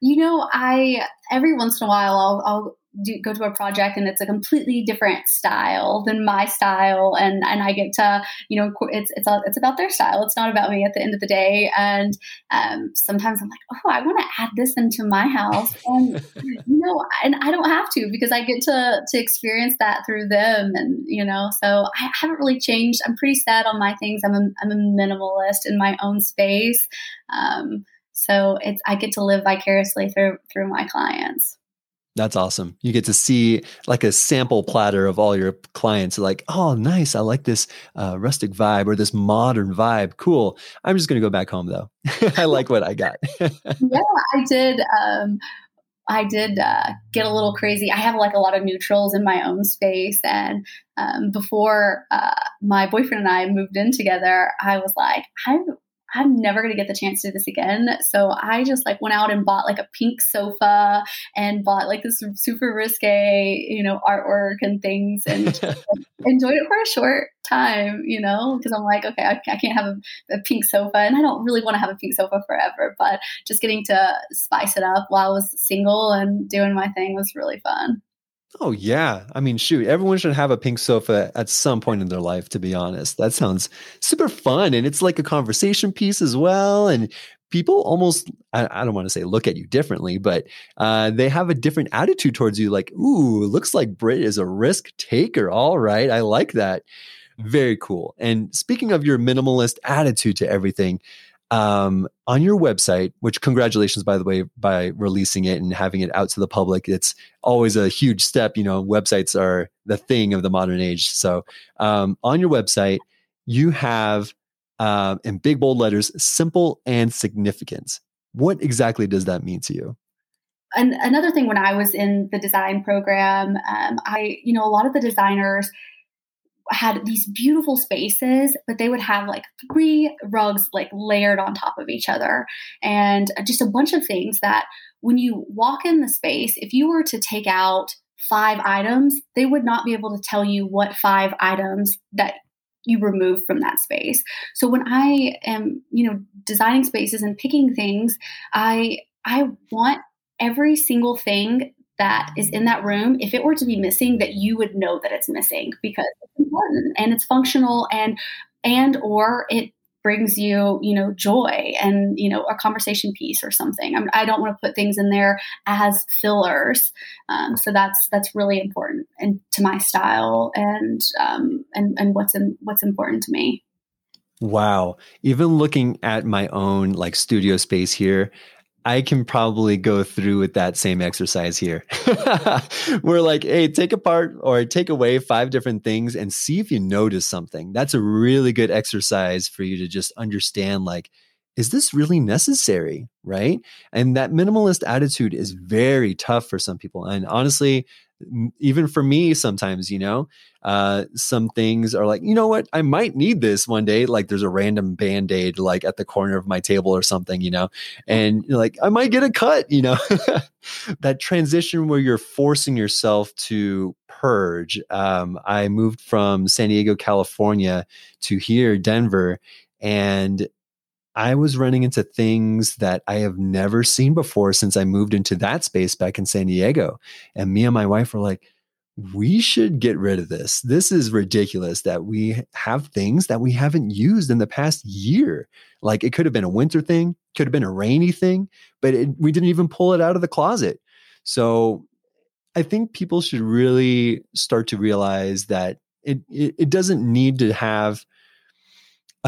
[SPEAKER 5] You know i every once in a while i'll, I'll do, go to a project and it's a completely different style than my style. And and I get to you know it's it's a, it's about their style. It's not about me at the end of the day. And um, sometimes I'm like oh I want to add this into my house. And you know and I don't have to because I get to to experience that through them and you know so I haven't really changed. I'm pretty set on my things. I'm a, I'm a minimalist in my own space. Um, so it's I get to live vicariously through through my clients.
[SPEAKER 4] That's awesome. You get to see like a sample platter of all your clients. Like, oh, nice. I like this uh, rustic vibe or this modern vibe. Cool. I'm just going to go back home though. I like what I got.
[SPEAKER 5] yeah, I did. Um, I did uh, get a little crazy. I have like a lot of neutrals in my own space. And um, before uh, my boyfriend and I moved in together, I was like, I I'm never going to get the chance to do this again. So I just like went out and bought like a pink sofa and bought like this super risque, you know, artwork and things and enjoyed it for a short time, you know, because I'm like, okay, I, I can't have a, a, pink sofa and I don't really want to have a pink sofa forever, but just getting to spice it up while I was single and doing my thing was really fun.
[SPEAKER 4] Oh yeah. I mean, shoot, everyone should have a pink sofa at some point in their life, to be honest. That sounds super fun. And it's like a conversation piece as well. And people almost, I, I don't want to say look at you differently, but uh, they have a different attitude towards you. Like, ooh, looks like Britt is a risk taker. All right. I like that. Very cool. And speaking of your minimalist attitude to everything, um, on your website, which congratulations, by the way, by releasing it and having it out to the public. It's always a huge step. You know, websites are the thing of the modern age. So um, on your website, you have um, in big bold letters, simple and significant. What exactly does that mean to you?
[SPEAKER 5] And another thing, when I was in the design program, um, I, you know, a lot of the designers had these beautiful spaces, but they would have like three rugs like layered on top of each other and uh, just a bunch of things that when you walk in the space, if you were to take out five items, they would not be able to tell you what five items that you remove from that space. So when I am, you know, designing spaces and picking things, I I want every single thing that is in that room, if it were to be missing, that you would know that it's missing because it's important and it's functional and and or it brings you you know joy and you know a conversation piece or something. I'm, i do not want to put things in there as fillers um, so that's that's really important and to my style and um, and and what's in what's important to me.
[SPEAKER 4] Wow. Even looking at my own like studio space here I can probably go through with that same exercise here. We're like, hey, take apart or take away five different things and see if you notice something. That's a really good exercise for you to just understand, like, is this really necessary? Right. And that minimalist attitude is very tough for some people. And honestly, even for me sometimes you know? Uh, some things are like you know what? I might need this one day like there's a random band-aid like at the corner of my table or something you know? And like i might get a cut you know? That transition where you're forcing yourself to purge. Um, i moved from san diego california to here denver and I was running into things that I have never seen before since I moved into that space back in San Diego. And me and my wife were like, we should get rid of this. This is ridiculous that we have things that we haven't used in the past year. Like it could have been a winter thing, could have been a rainy thing, but it, we didn't even pull it out of the closet. So I think people should really start to realize that it, it, it doesn't need to have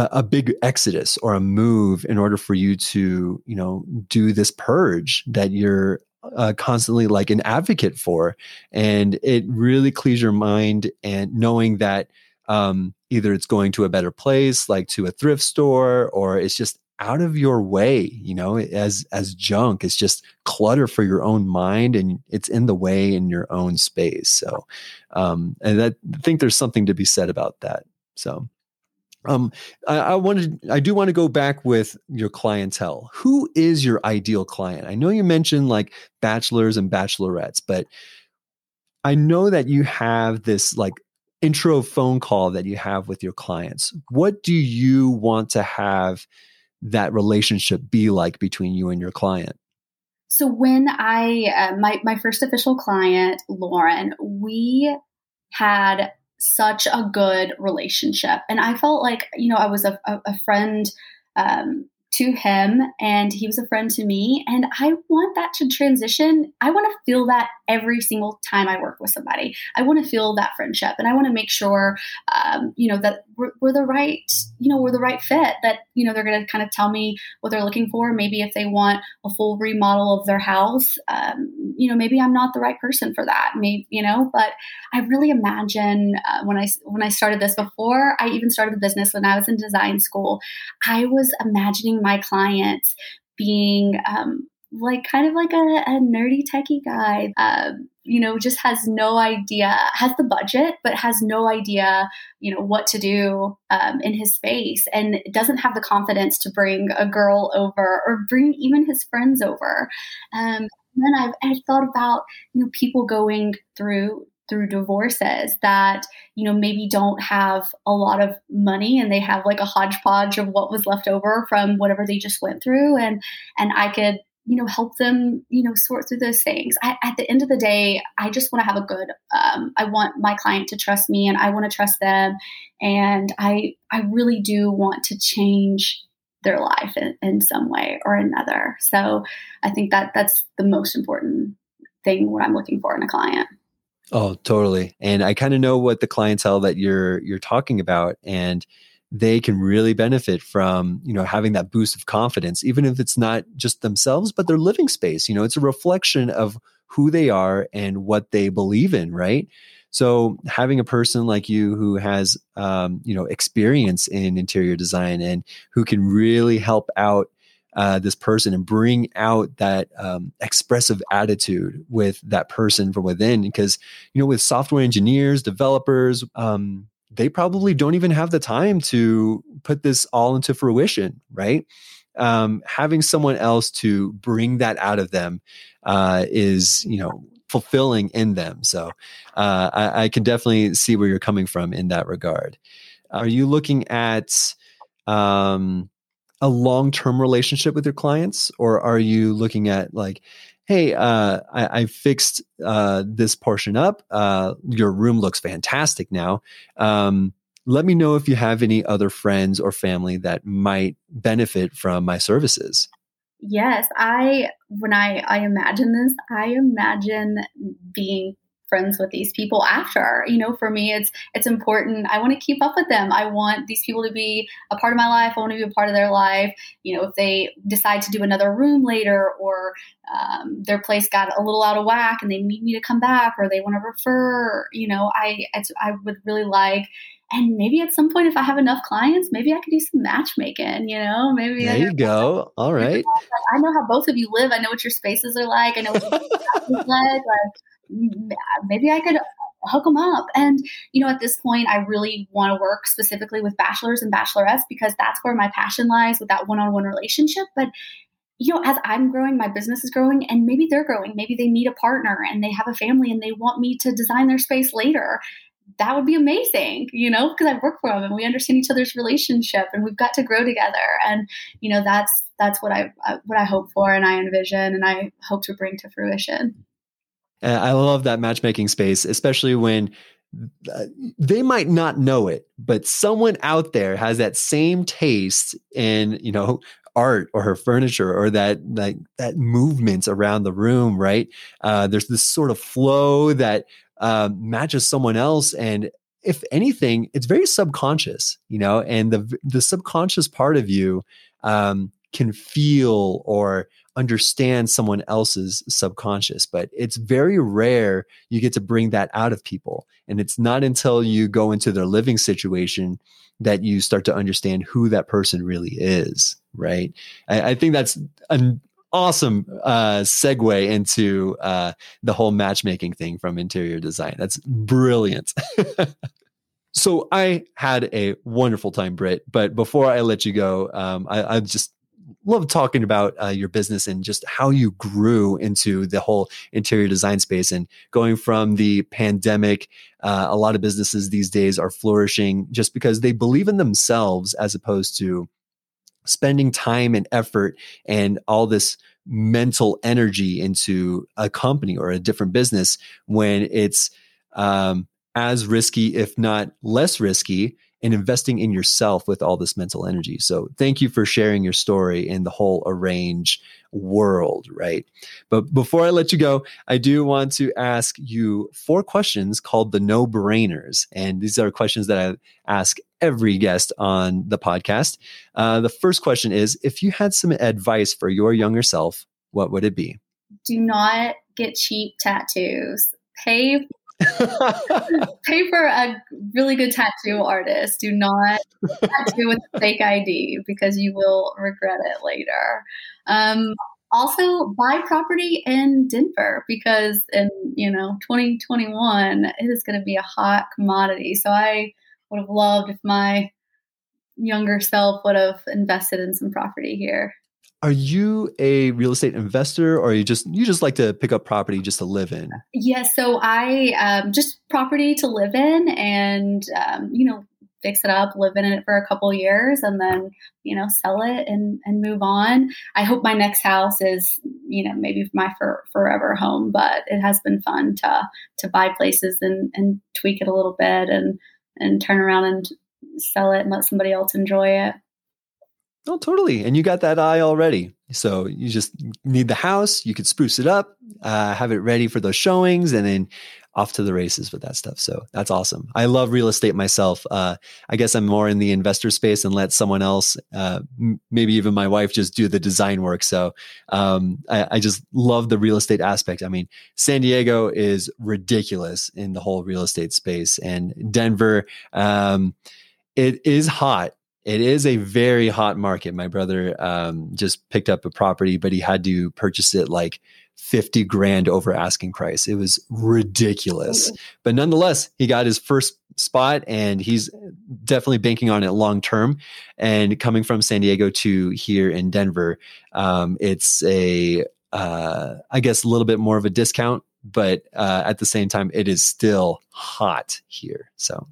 [SPEAKER 4] a, a, big exodus or a move in order for you to, you know, do this purge that you're uh, constantly like an advocate for. And it really clears your mind and knowing that um, either it's going to a better place, like to a thrift store, or it's just out of your way you know as as junk. It's just clutter for your own mind and it's in the way in your own space. So um and i think there's something to be said about that. So um I, I wanted i do want to go back with your clientele. Who is your ideal client? I know you mentioned like bachelors and bachelorettes but i know that you have this like intro phone call that you have with your clients. What do you want to have that relationship be like between you and your client?
[SPEAKER 5] So when I uh, my my first official client, Lauren, we had such a good relationship, and I felt like you know I was a, a, friend um, to him and he was a friend to me and i want that to transition. I want to feel that every single time i work with somebody. I want to feel that friendship and i want to make sure um, you know that we're, we're, the right you know we're the right fit that you know they're going to kind of tell me what they're looking for. Maybe if they want a full remodel of their house um, you know maybe i'm not the right person for that maybe you know but i really imagine uh, when i when i started this before i even started the business when i was in design school i was imagining my clients being um, like kind of like a, a nerdy techie guy, um, you know, just has no idea, has the budget, but has no idea, you know, what to do um, in his space and doesn't have the confidence to bring a girl over or bring even his friends over. Um, then I've, I've thought about, you know, people going through through divorces that you know maybe don't have a lot of money and they have like a hodgepodge of what was left over from whatever they just went through. And and i could you know help them you know sort through those things. I, at the end of the day i just want to have a good um, i want my client to trust me and i want to trust them. And i i really do want to change their life in, in some way or another. So i think that that's the most important thing what i'm looking for in a client
[SPEAKER 4] Oh, totally. And I kind of know what the clientele that you're you're talking about and they can really benefit from, you know, having that boost of confidence even if it's not just themselves but their living space, you know, it's a reflection of who they are and what they believe in, right? So having a person like you who has, um, you know, experience in interior design and who can really help out uh, this person and bring out that um, expressive attitude with that person from within. Because, you know, with software engineers, developers, um, they probably don't even have the time to put this all into fruition, right? Um, having someone else to bring that out of them uh, is, you know, fulfilling in them. So uh, I, I, can definitely see where you're coming from in that regard. Are you looking at um, a long-term relationship with your clients? Or are you looking at like hey uh, I, I, fixed uh, this portion up. Uh, your room looks fantastic now. Um, let me know if you have any other friends or family that might benefit from my services.
[SPEAKER 5] Yes i when i i imagine this i imagine being friends with these people after. You know for me it's it's important. I want to keep up with them. I want these people to be a part of my life. I want to be a part of their life. You know if they decide to do another room later or um, their place got a little out of whack and they need me to come back or they want to refer you know i i would really like and maybe at some point if i have enough clients maybe i could do some matchmaking you know? Maybe
[SPEAKER 4] there you go. All right.
[SPEAKER 5] i know how both of you live. I know what your spaces are like. I know what your like like maybe I could hook them up. And, you know, at this point, I really want to work specifically with bachelors and bachelorettes because that's where my passion lies with that one on one relationship. But, you know, as I'm growing, my business is growing, and maybe they're growing. Maybe they need a partner and they have a family and they want me to design their space later. That would be amazing, you know, because I work for them and we understand each other's relationship and we've got to grow together. And, you know, that's that's what I what I hope for and I envision and I hope to bring to fruition.
[SPEAKER 4] I love that matchmaking space, especially when uh, they might not know it, but someone out there has that same taste in, you know, art or her furniture or that like that movement around the room, right? Uh, there's this sort of flow that uh, matches someone else, and if anything, it's very subconscious, you know, and the the subconscious part of you um, can feel or understand someone else's subconscious, but it's very rare you get to bring that out of people. And it's not until you go into their living situation that you start to understand who that person really is, right? I, I think that's an awesome uh, segue into uh, the whole matchmaking thing from interior design. That's brilliant. so I had a wonderful time, Britt. But before I let you go, um, I, I just love talking about uh, your business and just how you grew into the whole interior design space and going from the pandemic. Uh, a lot of businesses these days are flourishing just because they believe in themselves as opposed to spending time and effort and all this mental energy into a company or a different business when it's um, as risky, if not less risky, and investing in yourself with all this mental energy. So thank you for sharing your story in the whole arrange world, right? But before I let you go, I do want to ask you four questions called the no brainers. And these are questions that I ask every guest on the podcast. Uh, the first question is if you had some advice for your younger self, what would it be?
[SPEAKER 5] Do not get cheap tattoos. Pay pay for a really good tattoo artist. Do not tattoo with a fake ID because you will regret it later. Um, also, buy property in Denver because in you know 2021 it is going to be a hot commodity. So I would have loved if my younger self would have invested in some property here.
[SPEAKER 4] Are you a real estate investor, or you just you just like to pick up property just to live in?
[SPEAKER 5] Yes, yeah, so I um, just property to live in, and um, you know, fix it up, live in it for a couple years, and then you know, sell it and and move on. I hope my next house is you know maybe my for, forever home, but it has been fun to to buy places and and tweak it a little bit and and turn around and sell it and let somebody else enjoy it.
[SPEAKER 4] Oh, totally. And you got that eye already. So you just need the house. You could spruce it up, uh, have it ready for those showings, and then off to the races with that stuff. So that's awesome. I love real estate myself. Uh, I guess I'm more in the investor space and let someone else, uh, m- maybe even my wife, just do the design work. So um, I, I, just love the real estate aspect. I mean, San Diego is ridiculous in the whole real estate space, and Denver, um, it is hot it is a very hot market. My brother um, just picked up a property, but he had to purchase it like 50 grand over asking price. It was ridiculous. But nonetheless, he got his first spot and he's definitely banking on it long term. And coming from San Diego to here in Denver, um, it's a, uh, I guess, a little bit more of a discount, but uh, at the same time, it is still hot here. So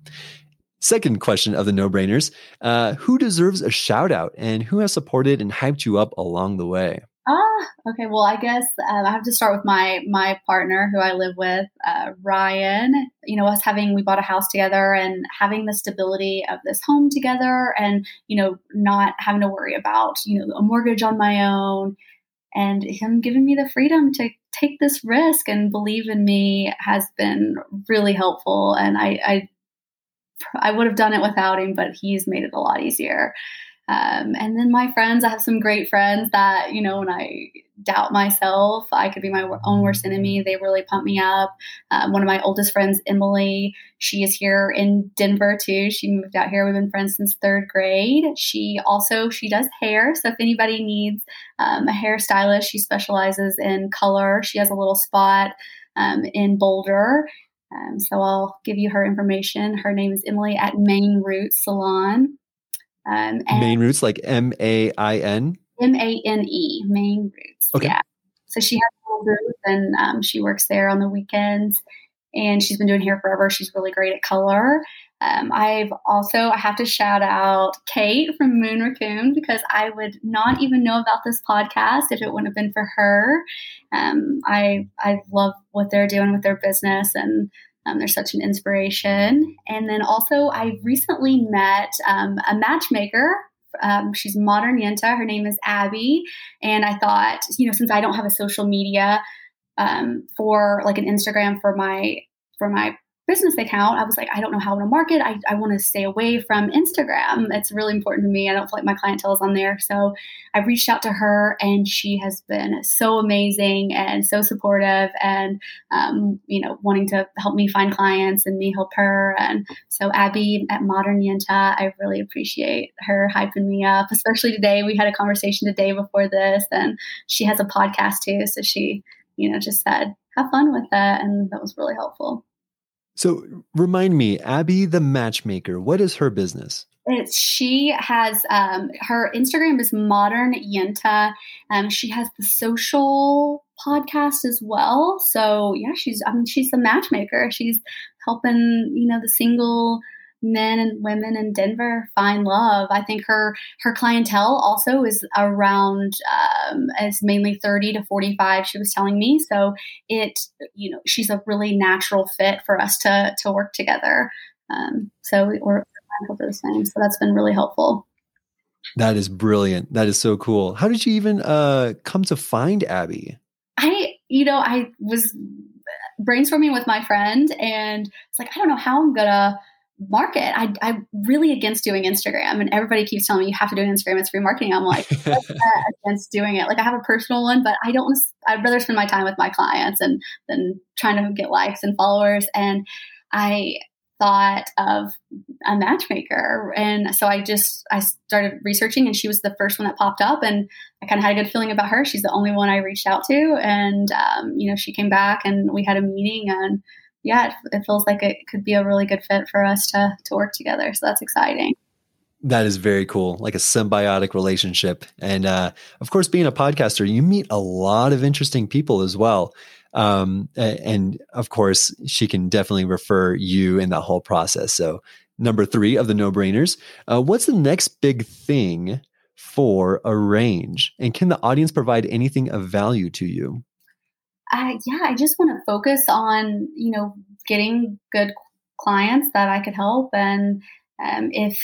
[SPEAKER 4] Second question of the no brainers uh, Who deserves a shout out and who has supported and hyped you up along the way?
[SPEAKER 5] Ah, okay. Well, I guess um, I have to start with my my partner who I live with, uh, Ryan. You know, us having we bought a house together and having the stability of this home together, and you know, not having to worry about you know a mortgage on my own, and him giving me the freedom to take this risk and believe in me has been really helpful. And I, I I would have done it without him, but he's made it a lot easier. Um, and then my friends, I have some great friends that, you know, when I doubt myself, I could be my own worst enemy. They really pump me up. Um, one of my oldest friends, Emily, she is here in Denver too. She moved out here. We've been friends since third grade. She also, she does hair. So if anybody needs um, a hairstylist, she specializes in color. She has a little spot um, in Boulder um, so I'll give you her information. Her name is Emily at Mane Root Salon.
[SPEAKER 4] Um, Main Roots, like M A I N?
[SPEAKER 5] M A N E, Mane Roots. Okay. Yeah. So she has a little booth and um, she works there on the weekends. And she's been doing hair forever. She's really great at color. Um, I've also I have to shout out Kate from Moon Raccoon because I would not even know about this podcast if it wouldn't have been for her. Um, I I love what they're doing with their business and um, they're such an inspiration. And then also I recently met um, a matchmaker. Um, she's modern Yenta. Her name is Abby, and I thought you know since I don't have a social media um, for like an Instagram for my for my business account, I was like, I don't know how to market. I, I want to stay away from Instagram. It's really important to me. I don't feel like my clientele is on there. So I reached out to her and she has been so amazing and so supportive and, um, you know, wanting to help me find clients and me help her. And so Abby at Modern Yenta, I really appreciate her hyping me up, especially today. We had a conversation today before this and she has a podcast too. So she, you know, just said, have fun with that. And that was really helpful.
[SPEAKER 4] So remind me, Abby the matchmaker, what is her business?
[SPEAKER 5] It's, she has um, her Instagram is modern yenta. Um, she has the social podcast as well. So yeah, she's I mean she's the matchmaker. She's helping you know the single men and women in Denver find love. I think her her clientele also is around um, as mainly thirty to forty five. She was telling me, so it you know she's a really natural fit for us to to work together. Um, so we're mindful for the same. So that's been really helpful.
[SPEAKER 4] That is brilliant. That is so cool. How did you even uh, come to find Abby?
[SPEAKER 5] I you know I was brainstorming with my friend and it's like I don't know how I'm gonna market. I, I'm really against doing Instagram, and everybody keeps telling me you have to do an Instagram. It's free marketing. I'm like against doing it. Like I have a personal one, but I don't. I'd rather spend my time with my clients and than trying to get likes and followers. And I thought of a matchmaker, and so I just I started researching, and she was the first one that popped up, and I kind of had a good feeling about her. She's the only one I reached out to, and um, you know she came back, and we had a meeting, and yeah, it, it feels like it could be a really good fit for us to to work together. So that's exciting.
[SPEAKER 4] That is very cool, like a symbiotic relationship. And uh, of course, being a podcaster, you meet a lot of interesting people as well. Um, and of course, she can definitely refer you in that whole process. So, number three of the no brainers uh, what's the next big thing for Arrange? And can the audience provide anything of value to you?
[SPEAKER 5] Yeah, I just want to focus on, you know, getting good clients that I could help. And um, if,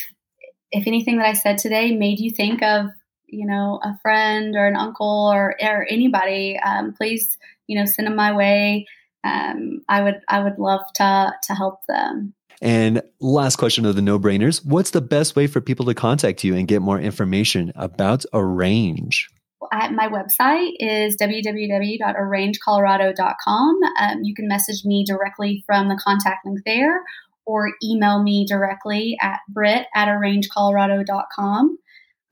[SPEAKER 5] if anything that I said today made you think of, you know, a friend or an uncle or, or anybody, um, please, you know, send them my way. Um, I would, I would love to, to help them.
[SPEAKER 4] And last question of the no brainers What's the best way for people to contact you and get more information about Arrange?
[SPEAKER 5] At my website is www.arrangecolorado.com. Um, you can message me directly from the contact link there or email me directly at brit at arrangecolorado.com.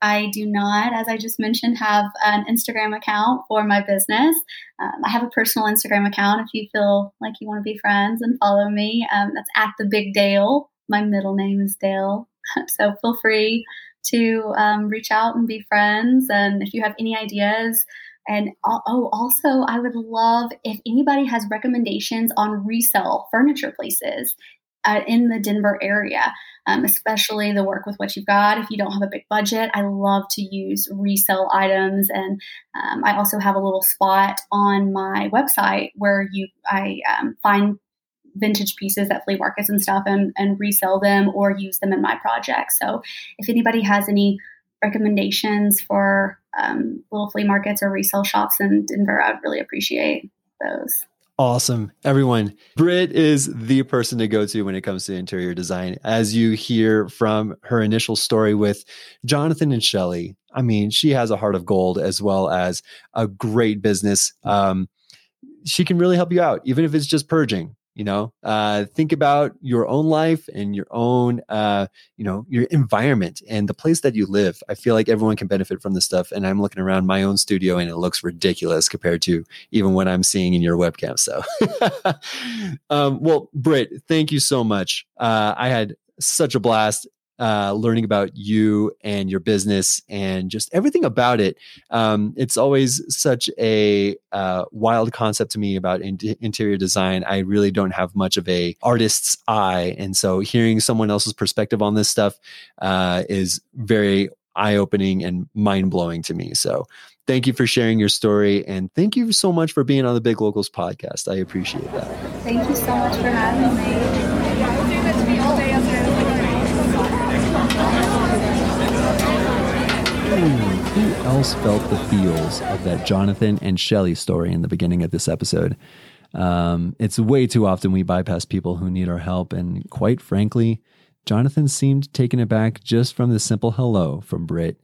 [SPEAKER 5] I do not, as I just mentioned, have an Instagram account for my business. Um, I have a personal Instagram account if you feel like you want to be friends and follow me. Um, that's at the Big Dale. My middle name is Dale. so feel free to um, reach out and be friends. And if you have any ideas, and oh, also, I would love if anybody has recommendations on resale furniture places uh, in the Denver area, um, especially the work with what you've got. If you don't have a big budget, I love to use resale items, and um, I also have a little spot on my website where you I um, find vintage pieces at flea markets and stuff and, and resell them or use them in my projects. So if anybody has any recommendations for um, little flea markets or resale shops in Denver, I'd really appreciate those.
[SPEAKER 4] Awesome. Everyone, Britt is the person to go to when it comes to interior design. As you hear from her initial story with Jonathan and Shelly, I mean, she has a heart of gold as well as a great business. Um, she can really help you out, even if it's just purging you know uh, think about your own life and your own uh, you know your environment and the place that you live. I feel like everyone can benefit from this stuff and i'm looking around my own studio and it looks ridiculous compared to even what i'm seeing in your webcam so. Um, well Britt thank you so much. Uh, i had such a blast uh, learning about you and your business and just everything about it. Um, it's always such a uh, wild concept to me about in- interior design. I really don't have much of a artist's eye, and so hearing someone else's perspective on this stuff uh, is very eye opening and mind blowing to me. So. Thank you for sharing your story and thank you so much for being on the Big Locals podcast. I appreciate that.
[SPEAKER 5] Thank you so much for having me.
[SPEAKER 4] Who else felt the feels of that Jonathan and Shelly story in the beginning of this episode? Um, it's way too often we bypass people who need our help, and quite frankly, Jonathan seemed taken aback just from the simple hello from Britt.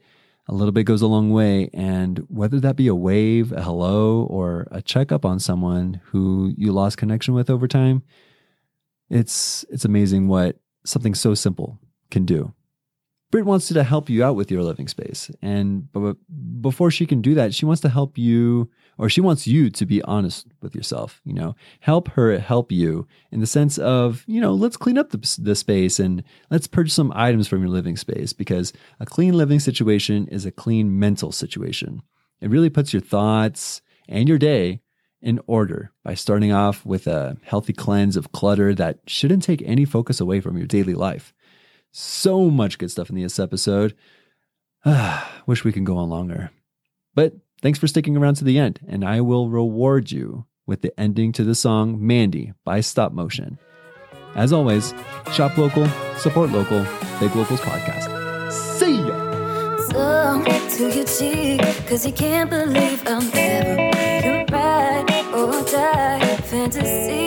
[SPEAKER 4] A little bit goes a long way, and whether that be a wave, a hello, or a checkup on someone who you lost connection with over time, it's it's amazing what something so simple can do. Britt wants to help you out with your living space. And but before she can do that, she wants to help you, or she wants you to be honest with yourself. You know, help her help you in the sense of, you know, let's clean up the, the space and let's purchase some items from your living space because a clean living situation is a clean mental situation. It really puts your thoughts and your day in order by starting off with a healthy cleanse of clutter that shouldn't take any focus away from your daily life. So much good stuff in this episode. Wish we could go on longer. But thanks for sticking around to the end, and I will reward you with the ending to the song Mandy by Stop Motion. As always, shop local, support local, Big Locals Podcast. See ya!
[SPEAKER 3] To your cheek, cause you can't believe be your ride or die fantasy.